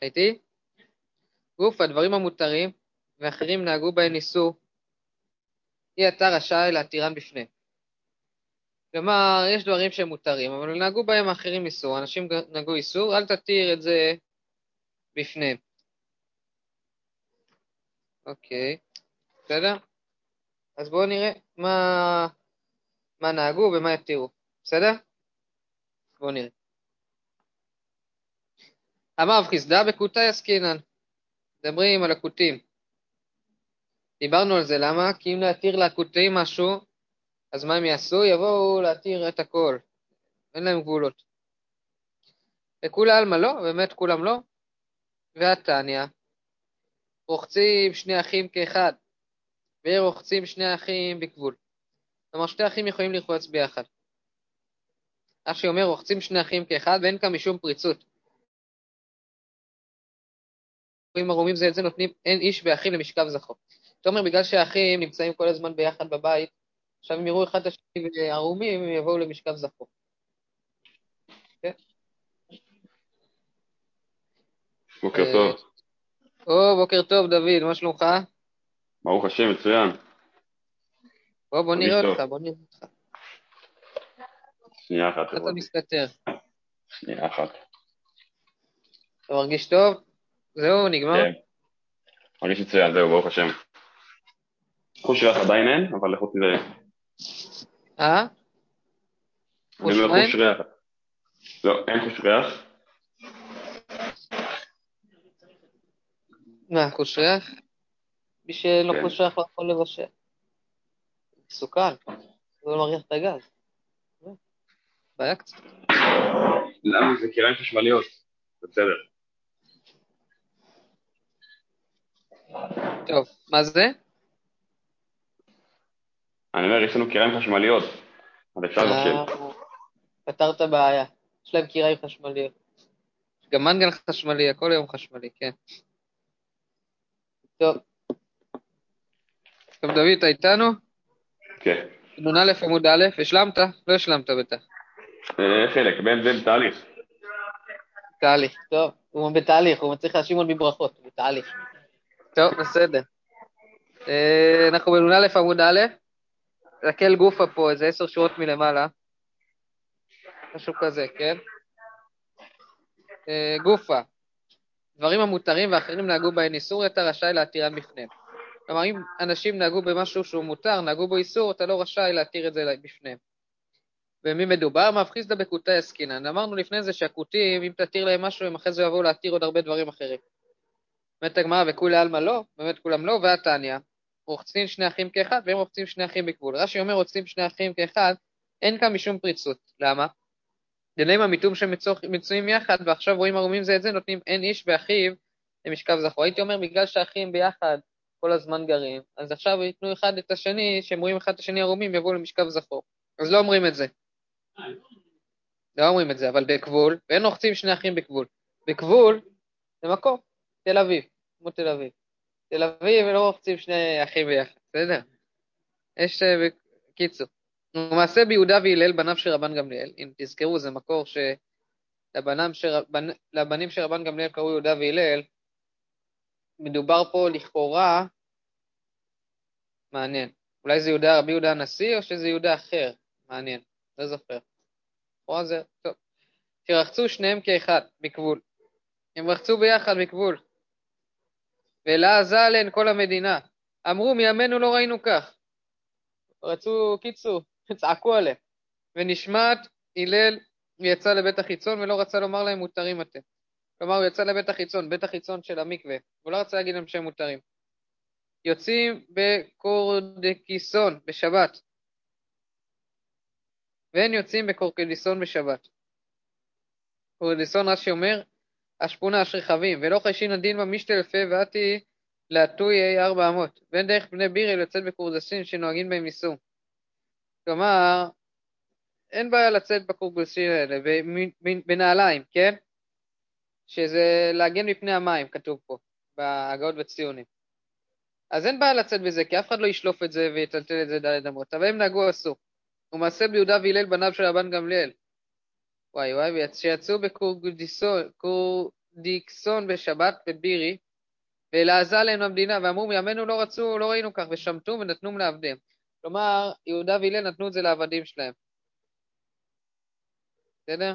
הייתי? גוף הדברים המותרים ואחרים נהגו בהן איסור, אי אתה רשאי להתירם בפניהם. כלומר, יש דברים שהם מותרים, אבל נהגו בהם האחרים איסור, אנשים נהגו איסור, אל תתיר את זה בפניהם. אוקיי, בסדר? אז בואו נראה מה, מה נהגו ומה יתירו, בסדר? בואו נראה. אמר חסדה בכותי עסקינן, מדברים על הכותים. דיברנו על זה, למה? כי אם להתיר לכותים משהו, אז מה הם יעשו? יבואו להתיר את הכל. אין להם גבולות. וכולי עלמא לא, באמת כולם לא. והתניא, רוחצים שני אחים כאחד, ורוחצים שני אחים בגבול. כלומר, שתי אחים יכולים לרחוץ ביחד. אשי אומר, רוחצים שני אחים כאחד, ואין כאן משום פריצות. אחים ערומים זה את זה נותנים, אין איש ואחים למשכב זכו. אתה אומר, בגלל שהאחים נמצאים כל הזמן ביחד בבית, עכשיו הם יראו אחד את השני ערומים, הם יבואו למשכב זכו. כן? בוקר טוב. אה, או, בוקר טוב, דוד, מה שלומך? ברוך השם, מצוין. בוא, בוא נראה אותך, בוא נראה אותך. שנייה אחת. אתה מסתתר. שנייה אחת. אתה מרגיש טוב? זהו, נגמר? כן. מרגיש מצוין, זהו, ברוך השם. חוש ריח עדיין אין, אבל חוץ מזה... אה? אני אומר חוש ריח. לא, אין חוש ריח. מה, חוש ריח? מי לו כן. חוש ריח לא יכול לבשל. מסוכן, זה לא מריח את הגז. בעיה קצת. למה? זה קיריים חשמליות. בסדר. טוב, מה זה? אני אומר, יש לנו קיריים חשמליות, אז אפשר לבשל. אה, פתרת בעיה. יש להם קיריים חשמליות. גם מנגל חשמלי, הכל היום חשמלי, כן. טוב. טוב, דוד, אתה איתנו? כן. נ"א עמוד א', השלמת? לא השלמת בטח. אה, חלק, בין זה בתהליך. תהליך, טוב. הוא בתהליך, הוא מצליח להאשים עוד מברכות, בתהליך. טוב, בסדר. אה, אנחנו בנ"א עמוד א', תסתכל גופה פה, איזה עשר שורות מלמעלה. משהו כזה, כן? אה, גופה, דברים המותרים ואחרים נהגו בהן איסור, אתה רשאי להתירם בפניהם. כלומר, אם אנשים נהגו במשהו שהוא מותר, נהגו בו איסור, אתה לא רשאי להתיר את זה בפניהם. ומי מדובר? מאבחיסדא בכותי עסקינן. אמרנו לפני זה שהכותים, אם תתיר להם משהו, הם אחרי זה יבואו להתיר עוד הרבה דברים אחרים. באמת הגמרא, וכולי עלמא לא, באמת כולם לא, והתניא, רוחצים שני אחים כאחד, והם רוחצים שני אחים בגבול. רש"י אומר, רוצים שני אחים כאחד, אין כאן משום פריצות. למה? דיני המיתום שמצויים יחד, ועכשיו רואים ערומים זה את זה, נותנים אין איש ואחיו למשכב זכור. הייתי אומר, בגלל שהאחים ביחד כל הזמן גרים, אז עכשיו ייתנו אחד את השני, שהם רואים אחד את השני ערומים, יבואו למשכב זכור. אז לא אומרים את זה. לא אומרים את זה, אבל בגבול, ואין רוחצים שני אחים בגבול. בגבול זה מקום, תל אביב, כמו תל אביב. תל אביב ולא רוחצים שני אחים ביחד, בסדר? יש, אה, בקיצור. ומעשה ביהודה והלל, בניו של רבן גמליאל, אם תזכרו, זה מקור שלבנים של, לבנים של רבן גמליאל קראו יהודה והלל, מדובר פה לכאורה, מעניין, אולי זה יהודה, רבי יהודה הנשיא או שזה יהודה אחר, מעניין, לא זוכר. לכאורה זה, טוב. שרחצו שניהם כאחד, בגבול. הם רחצו ביחד בגבול. ולה זלן כל המדינה. אמרו, מימינו לא ראינו כך. רצו, קיצור, צעקו עליהם. ונשמעת הלל יצא לבית החיצון ולא רצה לומר להם מותרים אתם. כלומר, הוא יצא לבית החיצון, בית החיצון של המקווה, הוא לא רצה להגיד להם שהם מותרים. יוצאים בקורדקיסון בשבת, ואין יוצאים בקורקדיסון בשבת. קורקדיסון רש"י אומר, אשפונה אשרי חבים, ולא חיישין הדין במשתלפה ואתי להטוי ארבע אמות, ואין דרך בני בירי לצאת בקורדסין שנוהגים בהם איסור. כלומר, אין בעיה לצאת בקורקדיסין האלה, בנעליים, כן? שזה להגן מפני המים, כתוב פה, בהגאות בציונים. אז אין בעיה לצאת בזה, כי אף אחד לא ישלוף את זה ויטלטל את זה דלת אמות, אבל הם נהגו אסור. ומעשה ביהודה והלל בניו של רבן גמליאל. וואי וואי, שיצאו בקורקדיסון, דיקסון בשבת בבירי, ולעזה עליהם המדינה, ואמרו מימינו לא רצו, לא ראינו כך, ושמטו ונתנו לעבדיהם. כלומר, יהודה והלל נתנו את זה לעבדים שלהם. בסדר?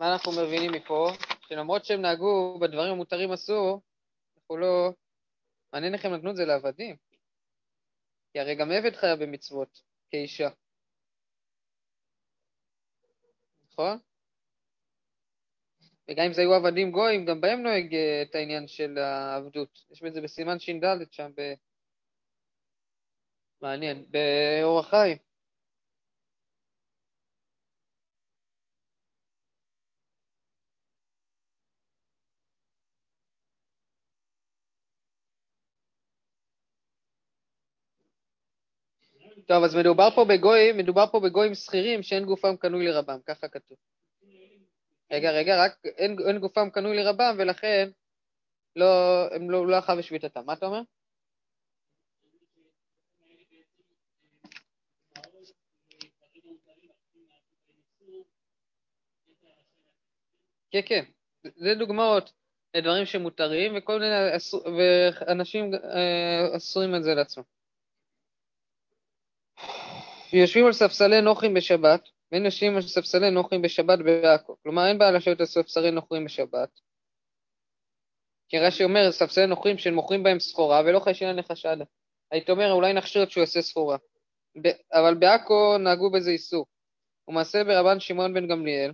מה אנחנו מבינים מפה? שלמרות שהם נהגו בדברים המותרים אסור, אנחנו לא... מעניין איך הם נתנו את זה לעבדים. כי הרי גם עבד חיה במצוות, כאישה. נכון? וגם אם זה היו עבדים גויים, גם בהם נוהג אה, את העניין של העבדות. יש בזה בסימן ש"ד שם, ב... מעניין, באורח חיים. טוב, אז מדובר פה בגויים, מדובר פה בגויים שכירים שאין גופם קנוי לרבם, ככה כתוב. רגע, רגע, רק אין, אין גופם קנוי לרבם, ולכן לא, הם לא, לא אחר בשביתתם. מה אתה אומר? כן, כן. זה דוגמאות לדברים שמותרים, וכל מיני, ואנשים אה, אסורים את זה לעצמם. יושבים על ספסלי נוחים בשבת, ואין יושבים על ספסלי נוחים בשבת בעכו. כלומר, אין בעיה לשבת על ספסלי נוחים בשבת. כי רש"י אומר, ספסלי נוחים שמוכרים בהם סחורה, ולא חיישין עליך שדה. הייתי אומר, אולי את שהוא יעשה סחורה. אבל בעכו נהגו בזה איסור. ומעשה ברבן שמעון בן גמליאל,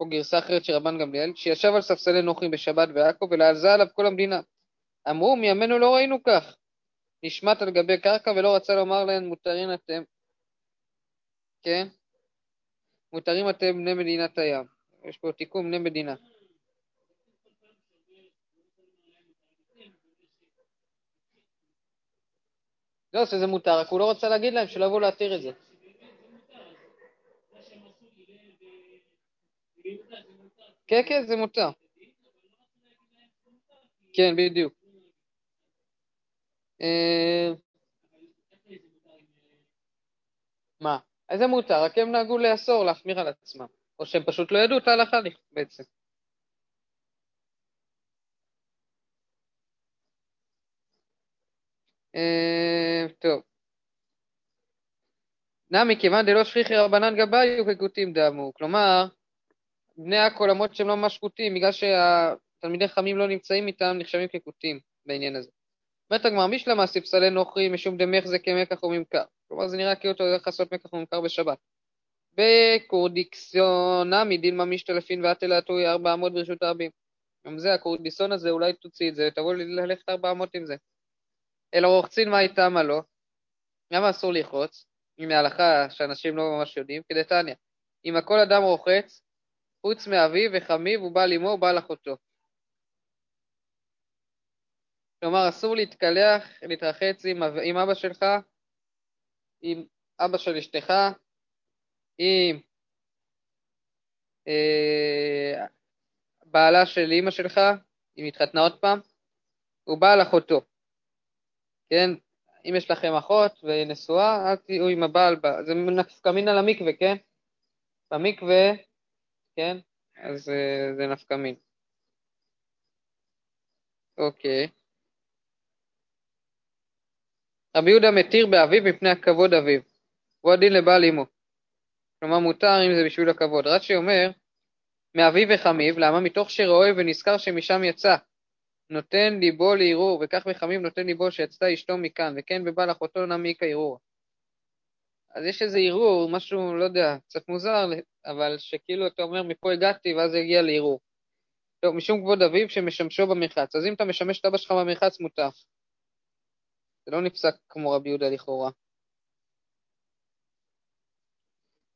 או גרסה אחרת של רבן גמליאל, שישב על ספסלי נוחים בשבת בעכו, ולעזה עליו כל המדינה. אמרו, מימינו לא ראינו כך. נשמט על גבי קרקע ולא רצה לומר להן מותרים אתם, כן? מותרים אתם בני מדינת הים. יש פה תיקון בני מדינה. לא, שזה מותר, רק הוא לא רוצה להגיד להם שלא יבואו להתיר את זה. כן, כן, זה מותר. כן, בדיוק. אה, מה? אז זה מותר, רק הם נהגו לאסור, להחמיר על עצמם. או שהם פשוט לא ידעו את ההלכה בעצם. אה, טוב. נע מכיוון דלא שכיחי רבנן גבאי וכגותים דאמו. כלומר, בני עכו, למרות שהם לא ממש כותים, בגלל שהתלמידי חכמים לא נמצאים איתם, נחשבים ככותים בעניין הזה. אומרת הגמרא, משלמה ספסלי נוכרי משום דמך זה כמקח וממכר. כלומר, זה נראה כאילו אתה הולך לעשות מקח וממכר בשבת. בקורדיקסיונמי דילמה משתלפין ואטלתוי ארבע אמות ברשות הרבים. גם זה, הקורדיסון הזה, אולי תוציא את זה, תבוא ללכת ארבע אמות עם זה. אלא רוחצין מה איתם מה לא? למה אסור לרחוץ? אם ההלכה שאנשים לא ממש יודעים, כדתניא. אם הכל אדם רוחץ, חוץ מאביו וחמיו ובעל אמו ובעל אחותו. כלומר, אסור להתקלח, להתרחץ עם, עם אבא שלך, עם אבא של אשתך, עם אה, בעלה של אימא שלך, אם התחתנה עוד פעם, הוא בעל אחותו. כן? אם יש לכם אחות והיא נשואה, אל תהיו עם הבעל, זה נפקא מין על המקווה, כן? במקווה, כן? אז אה, זה נפקא מין. אוקיי. רבי יהודה מתיר באביו מפני הכבוד אביו, הוא הדין לבעל אמו. כלומר מותר אם זה בשביל הכבוד. רש"י אומר, מאביו וחמיו, למה? מתוך שרואה ונזכר שמשם יצא. נותן ליבו לערעור, וכך מחמיו נותן ליבו שיצאה אשתו מכאן, וכן בבעל אחותו נעמיק הערעור. אז יש איזה ערעור, משהו, לא יודע, קצת מוזר, אבל שכאילו אתה אומר, מפה הגעתי, ואז הגיע לערעור. טוב, משום כבוד אביו שמשמשו במרחץ. אז אם אתה משמש את אבא שלך במרחץ, מותר. זה לא נפסק כמו רבי יהודה לכאורה.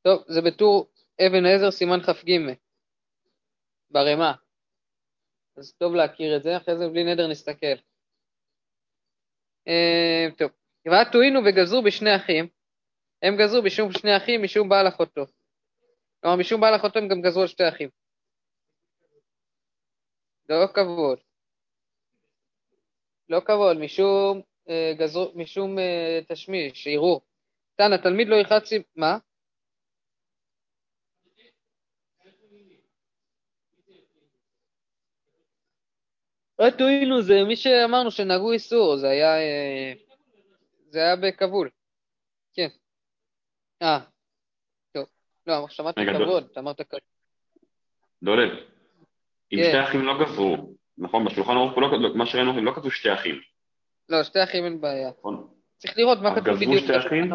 טוב, זה בטור אבן עזר סימן כ"ג, ברמה. אז טוב להכיר את זה, אחרי זה בלי נדר נסתכל. אה, טוב, ואת טועינו וגזרו בשני אחים, הם גזרו בשום שני אחים משום בעל אחותו. כלומר, משום בעל אחותו הם גם גזרו על שתי אחים. לא כבוד. לא כבוד, משום אה, גזרו, משום אה, תשמיש, ערעור. תנא, תלמיד לא יחצי, מה? רטואינו זה מי שאמרנו שנהגו איסור, זה היה אה, זה היה בכבול. כן. אה, טוב. לא, שמעתי כבוד, לא- אתה אמרת כבוד. דולב, לא אם כן. שתי אחים לא גזרו, נכון, בשולחן ערוך, לא מה שראינו, הם לא כתבו שתי אחים. לא, שתי אחים אין בעיה. נכון? צריך לראות מה כתוב גזרו בדיוק שתי אחים?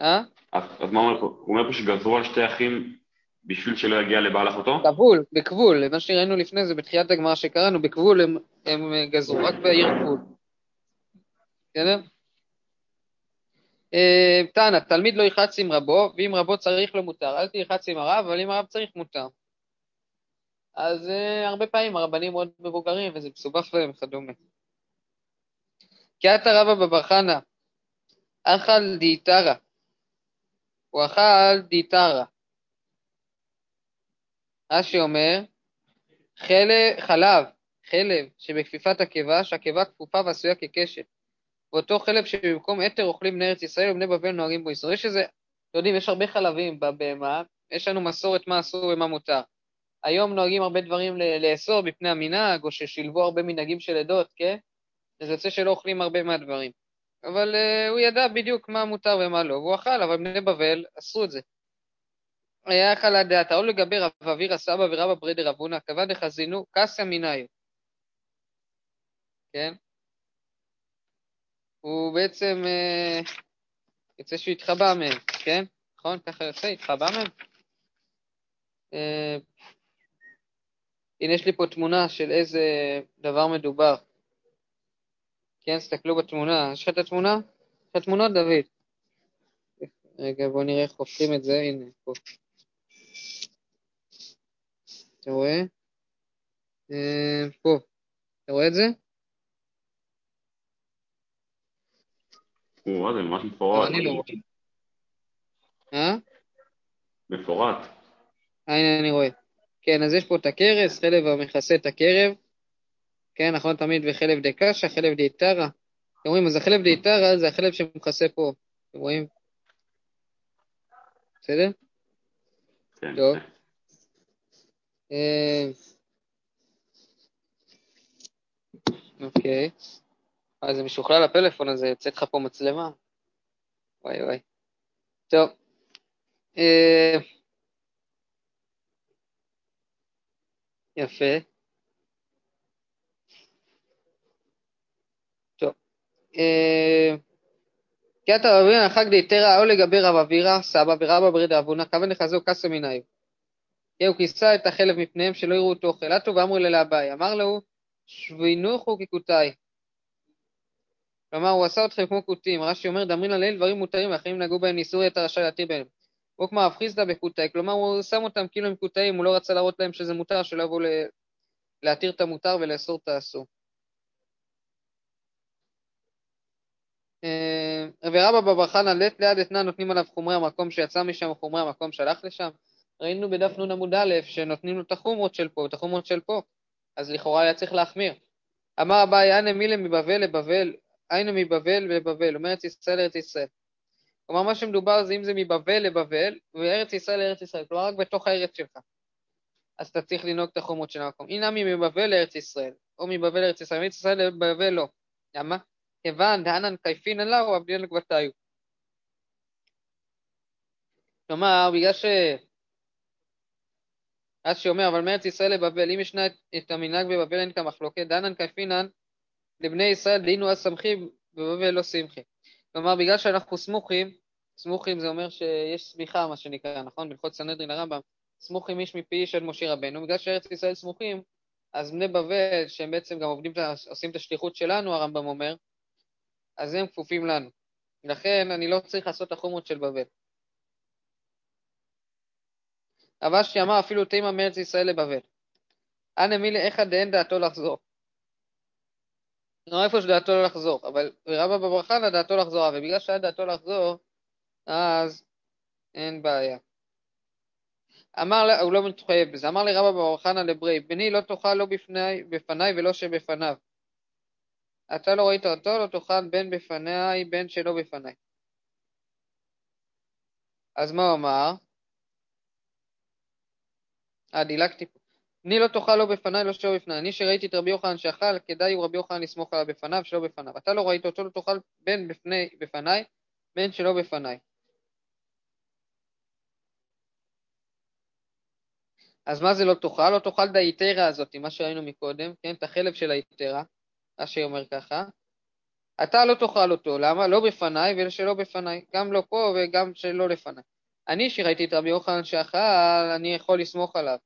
אה? אז, מה אומר פה? הוא אומר פה שגזרו על שתי אחים בשביל שלא יגיע לבעל אחותו? כבול, בכבול, מה שראינו לפני זה בתחילת הגמרא שקראנו, בכבול הם, הם אה, גזרו, רק בעיר גבול. בסדר? אה, תנא, תלמיד לא יחץ עם רבו, ואם רבו צריך לו מותר. אל תלחץ עם הרב, אבל אם הרב צריך מותר. אז uh, הרבה פעמים הרבנים מאוד מבוגרים וזה מסובך להם וכדומה. עתה רבא בבר חנא, אכל דאיתרא, הוא אכל דאיתרא. רש"י אומר, חלב, חלב, שבכפיפת הקיבה, שהקיבה כפופה ועשויה כקשת. ואותו חלב שבמקום אתר אוכלים בני ארץ ישראל ובני בבל נוהגים בו איסור. יש איזה, אתם יודעים, יש הרבה חלבים בבהמה, יש לנו מסורת מה אסור ומה מותר. היום נוהגים הרבה דברים לאסור בפני המנהג, או ששילבו הרבה מנהגים של עדות, כן? אז יוצא שלא אוכלים הרבה מהדברים. אבל uh, הוא ידע בדיוק מה מותר ומה לא, והוא אכל, אבל בני בבל אסרו את זה. היה אכל הדעת, או לגבי רב אבירא סבא ורבא ברי דרב הונא, כבד דחזינו, קסא מנאיו. כן? הוא בעצם, אה, יוצא שהוא התחבא מהם, כן? נכון? ככה יוצא, התחבא מהם? אה, הנה יש לי פה תמונה של איזה דבר מדובר. כן, תסתכלו בתמונה. יש לך את התמונה? יש לך תמונות, דוד? רגע, בואו נראה איך הופכים את זה. הנה, פה. אתה רואה? אה, פה. אתה רואה את זה? וואו, זה ממש מפורט. אני לא רואה. אה? מפורט. אה, הנה אני רואה. כן, אז יש פה את הכרס, חלב המכסה את הקרב. כן, נכון תמיד, וחלב דקשה, חלב דאיתרא. אתם רואים, אז החלב דאיתרא זה החלב שמכסה פה. אתם רואים? בסדר? כן. טוב. אה, אוקיי. אה, זה משוכלל הפלאפון הזה, יוצאת לך פה מצלמה. וואי וואי. טוב. אה, יפה. אה, קריאת הרבינה חג דהיתרא או לגבי רב אבירא סבא ורבא ברי דאבונה כוון לחזו קסא מנאיו. כי הוא כיסה את החלב מפניהם שלא יראו אותו אוכל. אטו ואמרו אלה אביי. אמר לו שבינוכו ככותאי. כלומר, הוא עשה אתכם כמו כותים. רש"י אומר, דמרין עליהם דברים מותרים ואחרים נגעו בהם ניסוי אתה רשאי להתיר בהם. הוא כמו רב חיסדא בכותאי, כלומר, הוא שם אותם כאילו הם כותאים, הוא לא רצה להראות להם שזה מותר, שלא יבואו להתיר את המותר ולאסור את האסור. ורבא בבר חנא לית ליד אתנן נותנים עליו חומרי המקום שיצא משם וחומרי המקום שהלך לשם. ראינו בדף נ עמוד א' שנותנים לו את החומרות של פה, את החומרות של פה, אז לכאורה היה צריך להחמיר. אמר אביי, אנא מילה מבבל לבבל, היינו מבבל לבבל, אומרת ישראל לארץ ישראל. כלומר, מה שמדובר זה אם זה מבבל לבבל, וארץ ישראל לארץ ישראל, כלומר רק בתוך הארץ שלך. אז אתה צריך לנהוג את החומות של המקום. הנה מבבל לארץ ישראל, או מבבל לארץ ישראל, מארץ ישראל לבבל לא. למה? כיוון דהנן קייפין עליו, או אבדין לגבתיו. כלומר, בגלל ש... רש"י אומר, אבל מארץ ישראל לבבל, אם ישנה את, את המנהג בבבל אין כמחלוקת, דהנן קייפינן לבני ישראל דהינו אז סמכי, בבבל לא שמחי. כלומר, בגלל שאנחנו סמוכים, סמוכים זה אומר שיש סמיכה, מה שנקרא, נכון? בהלכות סנהדרין הרמב"ם, סמוכים איש מפי איש עד משה רבנו, בגלל שארץ ישראל סמוכים, אז בני בבל, שהם בעצם גם עובדים, עושים את השליחות שלנו, הרמב"ם אומר, אז הם כפופים לנו. לכן אני לא צריך לעשות את החומות של בבל. רבשי אמר אפילו תימא מארץ ישראל לבבל. אנא מילי איכא דאין דעתו לחזור. לא איפה שדעתו לא לחזור, אבל רבא בבר חנא דעתו לחזור, ובגלל שהיה דעתו לחזור, אז אין בעיה. אמר, לה- הוא לא מתחייב בזה, אמר לרבא בבר חנא לברי, בני לא תאכל לא בפני, בפניי ולא שבפניו. אתה לא ראית אותו, לא תאכל בין בפניי בין שלא בפניי. אז מה הוא אמר? אה, דילגתי פה. אני לא תאכל לא בפניי, לא שלא בפניי. אני שראיתי את רבי יוחנן שאכל, כדאי הוא רבי יוחנן לסמוך עליו בפניו, שלא בפניו. אתה לא ראית אותו, לא תאכל בין בפני, בפניי, בין שלא בפניי. אז מה זה לא תאכל? לא תאכל דאיתרא הזאת, מה שראינו מקודם, כן? את החלב של האיתרא, רש"י אומר ככה. אתה לא תאכל אותו, למה? לא בפניי ושלא בפניי, גם לא פה וגם שלא לפניי. אני שראיתי את רבי יוחנן שאכל, אני יכול לסמוך עליו.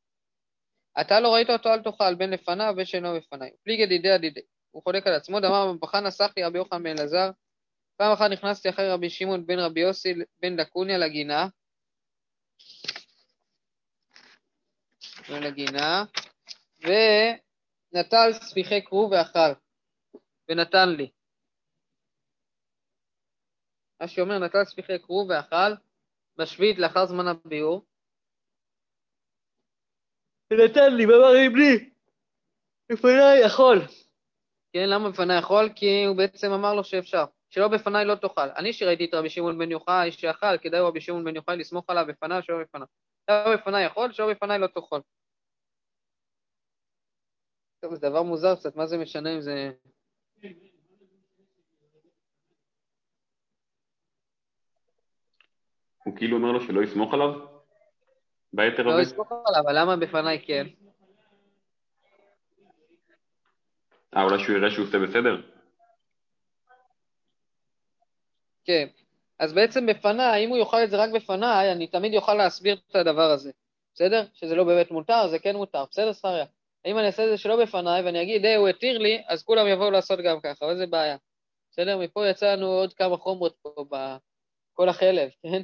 אתה לא ראית אותו, אל תאכל, בין לפניו בין שאינו בפניי. פליגי דידי אדידי. הוא חולק על עצמו, דמר בחן נסח רבי יוחנן בן אלעזר. פעם אחת נכנסתי אחרי רבי שמעון בן רבי יוסי בן דקוניה לגינה. לגינה, ונטל ספיחי כרוב ואכל, ונתן לי. מה שאומר, נטל ספיחי כרוב ואכל, בשביעית לאחר זמן הביאור, ונתן לי, ואמר לי, בלי, בפניי יכול. כן, למה בפניי יכול? כי הוא בעצם אמר לו שאפשר. שלא בפניי לא תאכל. אני שראיתי את רבי שמעון בן יוחאי שאכל, כדאי רבי שמעון בן יוחאי לסמוך עליו בפניו, שלא בפניו. שלא בפניי יכול, שלא בפניי לא תאכל. טוב, זה דבר מוזר קצת, מה זה משנה אם זה... הוא כאילו אומר לו שלא יסמוך עליו? ביתר לא רבי? יסמוך עליו, אבל למה בפניי כן? אה, אולי שהוא יראה שהוא עושה בסדר? כן. אז בעצם בפניי, אם הוא יאכל את זה רק בפניי, אני תמיד אוכל להסביר את הדבר הזה. בסדר? שזה לא באמת מותר, זה כן מותר. בסדר, ספריה? אם אני אעשה את זה שלא בפניי ואני אגיד, היי, הוא התיר לי, אז כולם יבואו לעשות גם ככה, אבל זה בעיה. בסדר? מפה יצא לנו עוד כמה חומרות פה בכל החלב, כן?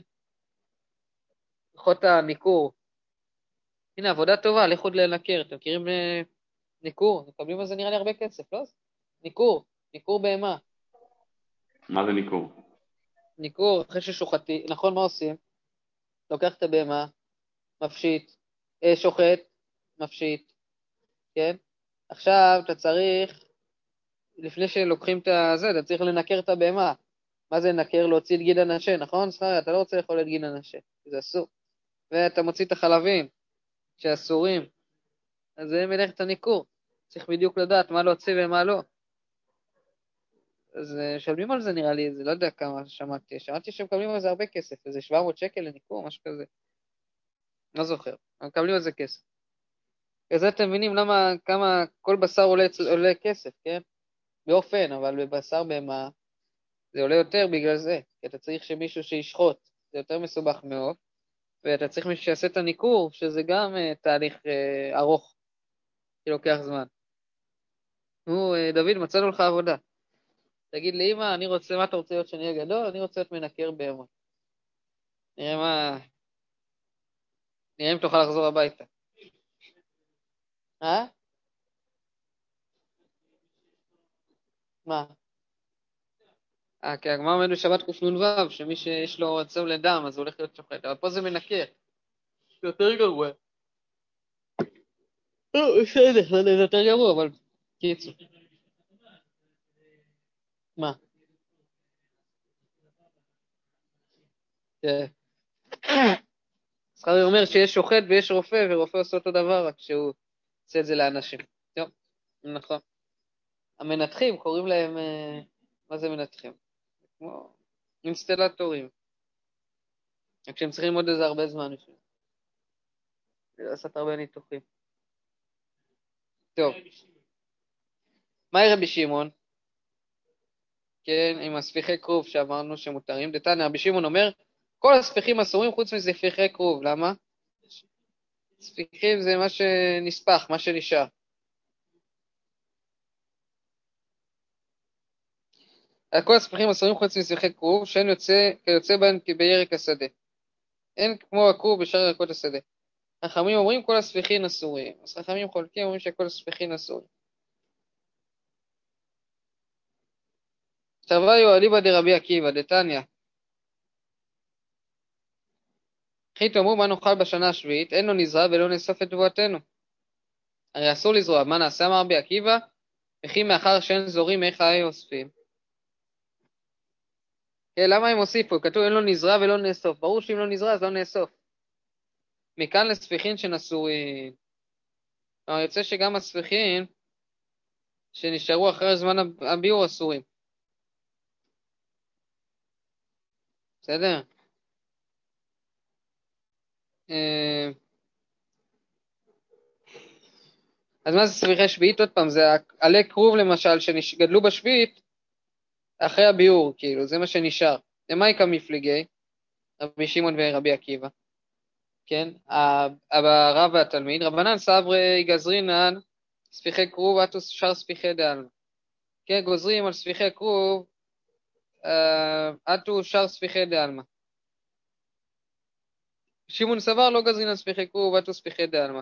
הלכות הניכור. הנה, עבודה טובה, לכו עוד לנקר. אתם מכירים אה, ניכור? מקבלים על זה נראה לי הרבה כסף, לא? ניכור, ניכור בהמה. מה זה ניכור? ניכור, אחרי ששוחטי, נכון, מה עושים? לוקח את הבהמה, מפשיט, אה, שוחט, מפשיט, כן? עכשיו אתה צריך, לפני שלוקחים את הזה, אתה צריך לנקר את הבהמה. מה זה לנקר? להוציא את גיד הנשה, נכון? סחרי, אתה לא רוצה לאכול את גיד הנשה, זה אסור. ואתה מוציא את החלבים, שאסורים. אז זה מלאכת הניכור. צריך בדיוק לדעת מה להוציא ומה לא. אז אה, משלמים על זה נראה לי, זה לא יודע כמה שמעתי, שמעתי שמקבלים על זה הרבה כסף, איזה 700 שקל לניכור, משהו כזה. לא זוכר, מקבלים על זה כסף. זה אתם מבינים למה, כמה כל בשר עולה, עולה כסף, כן? באופן, אבל בבשר בהמה זה עולה יותר בגלל זה, כי אתה צריך שמישהו שישחוט, זה יותר מסובך מעוף, ואתה צריך מישהו שיעשה את הניכור, שזה גם uh, תהליך uh, ארוך, שלוקח זמן. נו, uh, דוד, מצאנו לך עבודה. תגיד לאמא, אני רוצה, מה אתה רוצה להיות שאני אהיה גדול? אני רוצה להיות מנקר בהמות. נראה מה... נראה אם תוכל לחזור הביתה. אה? מה? אה, כי הגמרא אומרת בשבת קנ"ו, שמי שיש לו רצון לדם, אז הוא הולך להיות שוחט, אבל פה זה מנקה. זה יותר גרוע. לא, בסדר, זה יותר גרוע, אבל קיצור. מה? כן. זכרי אומר שיש שוחט ויש רופא, ורופא עושה אותו דבר, רק שהוא עושה את זה לאנשים. טוב, נכון. המנתחים, קוראים להם, אה, מה זה מנתחים? כמו אינסטלטורים. רק שהם צריכים עוד איזה הרבה זמן בשביל לעשות הרבה ניתוחים. טוב. מהי רבי שמעון? כן, עם הספיחי כרוב שאמרנו שמותרים. דתניא, רבי שמעון אומר, כל הספיחים אסורים חוץ מספיחי כרוב. למה? ספיחים זה מה שנספח, מה שנשאר. כל הספיחים אסורים חוץ מספיחי כרוב, שאין יוצא כיוצא בהן בירק השדה. אין כמו הכרוב בשאר ירקות השדה. חכמים אומרים כל הספיחים אסורים. אז חכמים חולקים אומרים שכל הספיחים אסורים. תרוויו אליבא דרבי עקיבא, דתניא. וכי תאמרו מה נאכל בשנה השביעית, אין לו נזרע ולא נאסוף את תבואתנו. הרי אסור לזרוע, מה נעשה אמר רבי עקיבא? וכי מאחר שאין זורים, איך היו אוספים? כן, למה הם הוסיפו? כתוב אין לו נזרע ולא נאסוף. ברור שאם לא נזרע אז לא נאסוף. מכאן לספיחין שנשואים. כלומר, יוצא שגם הספיחים שנשארו אחרי זמן הביאור אסורים. בסדר? אה, אז מה זה ספיחי שביעית? עוד פעם, זה עלי כרוב למשל, שגדלו בשביעית אחרי הביאור, כאילו, זה מה שנשאר. למה יקם מפליגי? רבי שמעון ורבי עקיבא. כן, הרב והתלמיד, רבנן סברי גזרינן ספיחי כרוב אטוס שר ספיחי דעלמא. כן, גוזרים על ספיחי כרוב אטו שר ספיחי דעלמא. שמעון סבר לא גזרין על ספיחי כרוב אטו ספיחי דעלמא.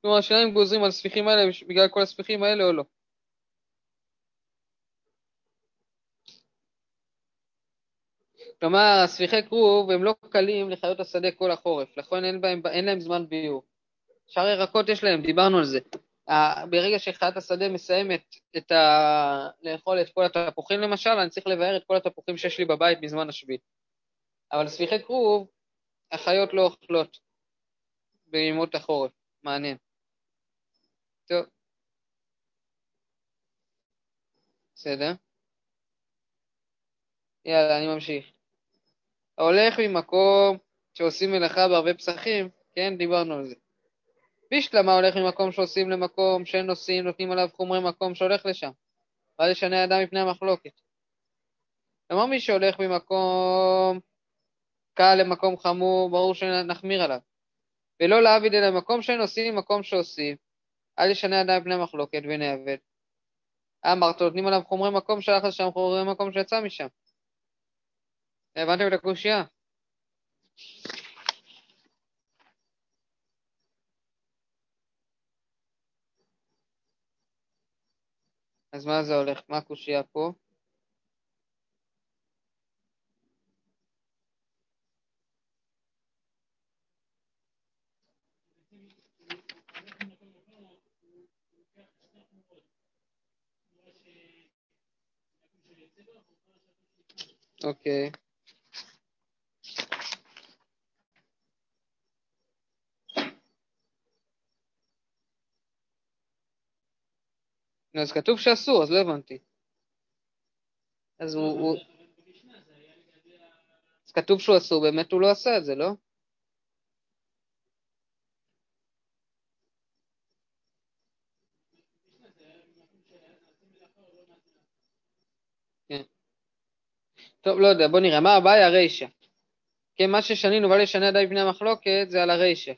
כלומר, השאלה אם גוזרים על הספיחים האלה בגלל כל הספיחים האלה או לא. כלומר, הספיחי כרוב הם לא קלים לחיות השדה כל החורף, לכן אין, בהם, אין להם זמן ביור. שאר ירקות יש להם, דיברנו על זה. ברגע שחיית השדה מסיימת את ה... לאכול את כל התפוחים למשל, אני צריך לבאר את כל התפוחים שיש לי בבית בזמן השביעית. אבל ספיחי כרוב, החיות לא אוכלות בימות החורף. מעניין. טוב. בסדר. יאללה, אני ממשיך. ההולך ממקום שעושים מלאכה בהרבה פסחים, כן, דיברנו על זה. בישלמה הולך ממקום שעושים למקום שאין נוסעים, נותנים עליו חומרי מקום שהולך לשם. ואז ישנה אדם מפני המחלוקת. כלומר, מי שהולך ממקום קל למקום חמור, ברור שנחמיר עליו. ולא להעביד אלא מקום שאין עושים, מקום שעושים. אל ישנה אדם מפני המחלוקת ונעבד. אמרת, נותנים עליו חומרי מקום שהלך לשם, חומרי מקום שיצא משם. הבנתם את הקושייה? אז מה זה הולך? מה הקושייה פה? אוקיי. אז כתוב שאסור, אז לא הבנתי. אז הוא... אז כתוב שהוא אסור, באמת הוא לא עשה את זה, לא? כן. טוב, לא יודע, בוא נראה. מה הבעיה? הרישא. כן, מה ששנינו ואל ישנה די בני המחלוקת זה על הרישא.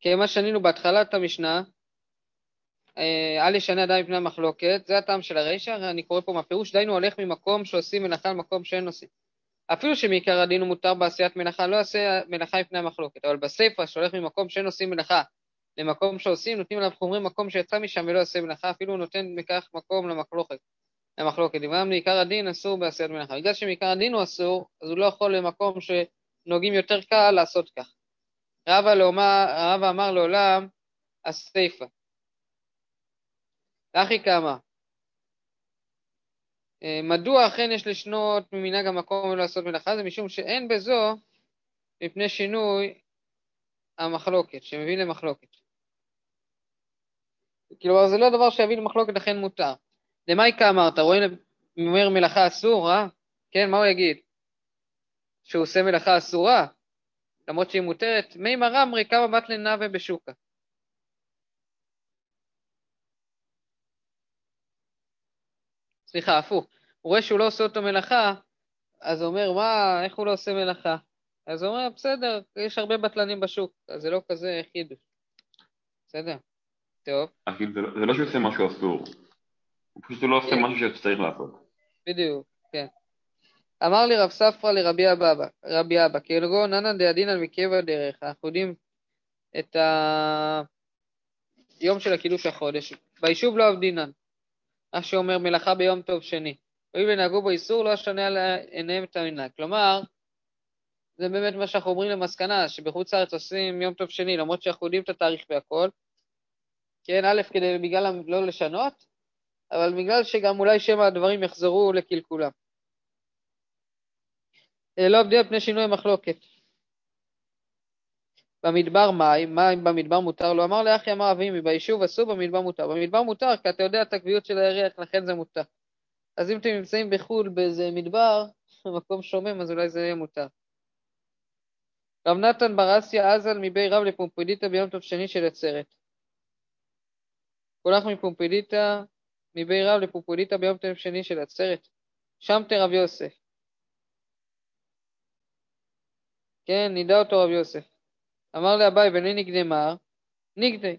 כמה שנינו בהתחלת המשנה, אה, אל ישנה אדם מפני המחלוקת, זה הטעם של הרישא, אני קורא פה מהפירוש, דיינו הולך ממקום שעושים מלאכה למקום שאין עושים. אפילו שמעיקר הדין הוא מותר בעשיית מלאכה, לא יעשה מלאכה מפני המחלוקת, אבל בסיפא שהולך ממקום שאין עושים מלאכה למקום שעושים, נותנים עליו חומרים מקום שיצא משם ולא יעשה מלאכה, אפילו הוא נותן מכך מקום למחלוקת. למחלוקת, דבריהם מעיקר הדין אסור בעשיית מלאכה. בגלל שמעיקר הדין הוא אסור, אז הוא לא יכול למקום שנוהגים יותר קל לעשות כך. רבא אמר לעולם הסיפא. אחי כמה. אה, מדוע אכן יש לשנות ממנהג המקום ולא לעשות מלאכה? זה משום שאין בזו מפני שינוי המחלוקת, שמביא למחלוקת. כלומר, זה לא דבר שיביא למחלוקת, לכן מותר. למאיקה אמרת, רואים, אומר מלאכה אסור, אה? כן, מה הוא יגיד? שהוא עושה מלאכה אסורה? למרות שהיא מותרת, מי מרמרי כמה בת לנאווה בשוקה. סליחה, הפוך. הוא רואה שהוא לא עושה אותו מלאכה, אז הוא אומר, מה, איך הוא לא עושה מלאכה? אז הוא אומר, בסדר, יש הרבה בטלנים בשוק, אז זה לא כזה חידוש. בסדר, טוב. זה, לא, זה לא שהוא עושה משהו אסור, הוא פשוט לא עושה כן. משהו שצריך לעשות. בדיוק. אמר לי רב ספרא לרבי אבא, רבי אבא, כאלגו ננא דעדינן מקבע דרך, אנחנו יודעים את היום של הקידוש החודש, ביישוב לא עבדינן, מה שאומר מלאכה ביום טוב שני, הואיל ונהגו בו איסור לא אשנה על עיניהם את המנהג, כלומר, זה באמת מה שאנחנו אומרים למסקנה, שבחוץ לארץ עושים יום טוב שני, למרות שאנחנו יודעים את התאריך והכל, כן, א', כדי בגלל לא לשנות, אבל בגלל שגם אולי שמא הדברים יחזרו לקלקולם. אה, לא עבדי על פני שינוי המחלוקת. במדבר מים, מים במדבר מותר, לא אמר לאחי אמר אבימי, ביישוב אסור, במדבר מותר. במדבר מותר, כי אתה יודע את הקביעות של הירח, לכן זה מותר. אז אם אתם נמצאים בחו"ל באיזה מדבר, מקום שומם, אז אולי זה יהיה מותר. רב נתן ברסיה עזל מבי רב לפומפדיתא ביום טוב שני של עצרת. הולך מפומפדיתא, מבי רב לפומפדיתא ביום טוב שני של עצרת. שם תרב יוסף. כן, נידע אותו רב יוסף. אמר לאביי בני נגדי מר, נגדי.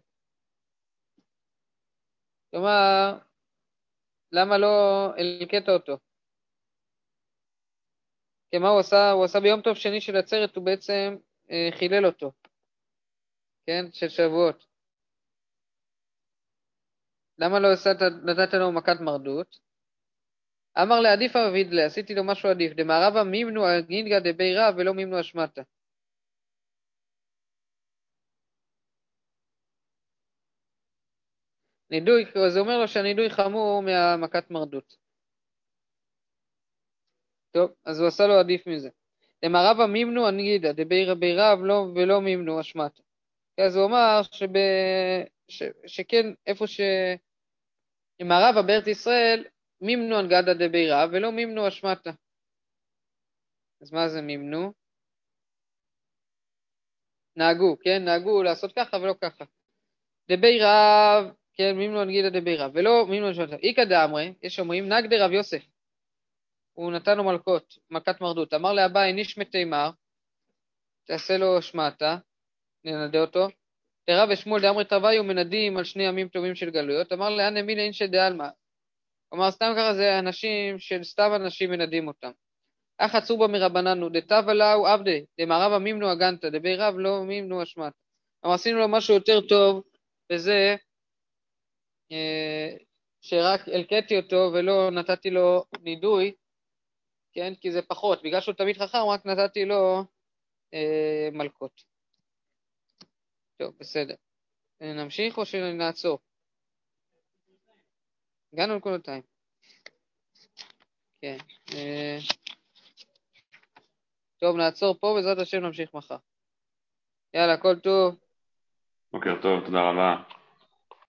כלומר, למה לא הלקט אותו? כי מה הוא עשה? הוא עשה ביום טוב שני של עצרת, הוא בעצם אה, חילל אותו, כן? של שבועות. למה לא עשת, נתת לו מכת מרדות? אמר לעדיף אביד לה, עשיתי לו משהו עדיף, דמערבה מימנו הגינגה דבי רב ולא מימנו אשמתה. נידוי, זה אומר לו שהנידוי חמור מהמכת מרדות. טוב, אז הוא עשה לו עדיף מזה. למערבה מימנו הנגידה, דבי רבי רב לא, ולא מימנו אשמתה. אז הוא אמר שב, ש, שכן, איפה ש... למערבה בארץ ישראל, מימנו הנגדה דבי רב ולא מימנו אשמתה. אז מה זה מימנו? נהגו, כן? נהגו לעשות ככה ולא ככה. דבי רב, כן, מימנו הנגידה דבי רב, ולא מימנו אשמתה. איכא דאמרי, יש אומרים, נגדי רב יוסף. הוא נתן לו מלכות, מכת מרדות. אמר לאביי, ניש מתימר, תעשה לו שמעתה, ננדה אותו. לרב ושמואל דאמרי תרוויו מנדים על שני ימים טובים של גלויות. אמר לאן אמינא אינשא דעלמא. כלומר, סתם ככה זה אנשים של סתם אנשים מנדים אותם. אך עצובה מרבננו, דתבה לאו עבדי, דמערבה מימנו הגנתא, דבי רב לא מימנו אשמת. כלומר, עשינו לו משהו יותר טוב, וזה אה, שרק הלקטתי אותו ולא נתתי לו נידוי, כן? כי זה פחות, בגלל שהוא תמיד חכם, רק נתתי לו אה, מלקות. טוב, בסדר. נמשיך או שנעצור? הגענו לנקודתיים. כן. אה, טוב, נעצור פה, בעזרת השם נמשיך מחר. יאללה, כל טוב. בוקר טוב, תודה רבה.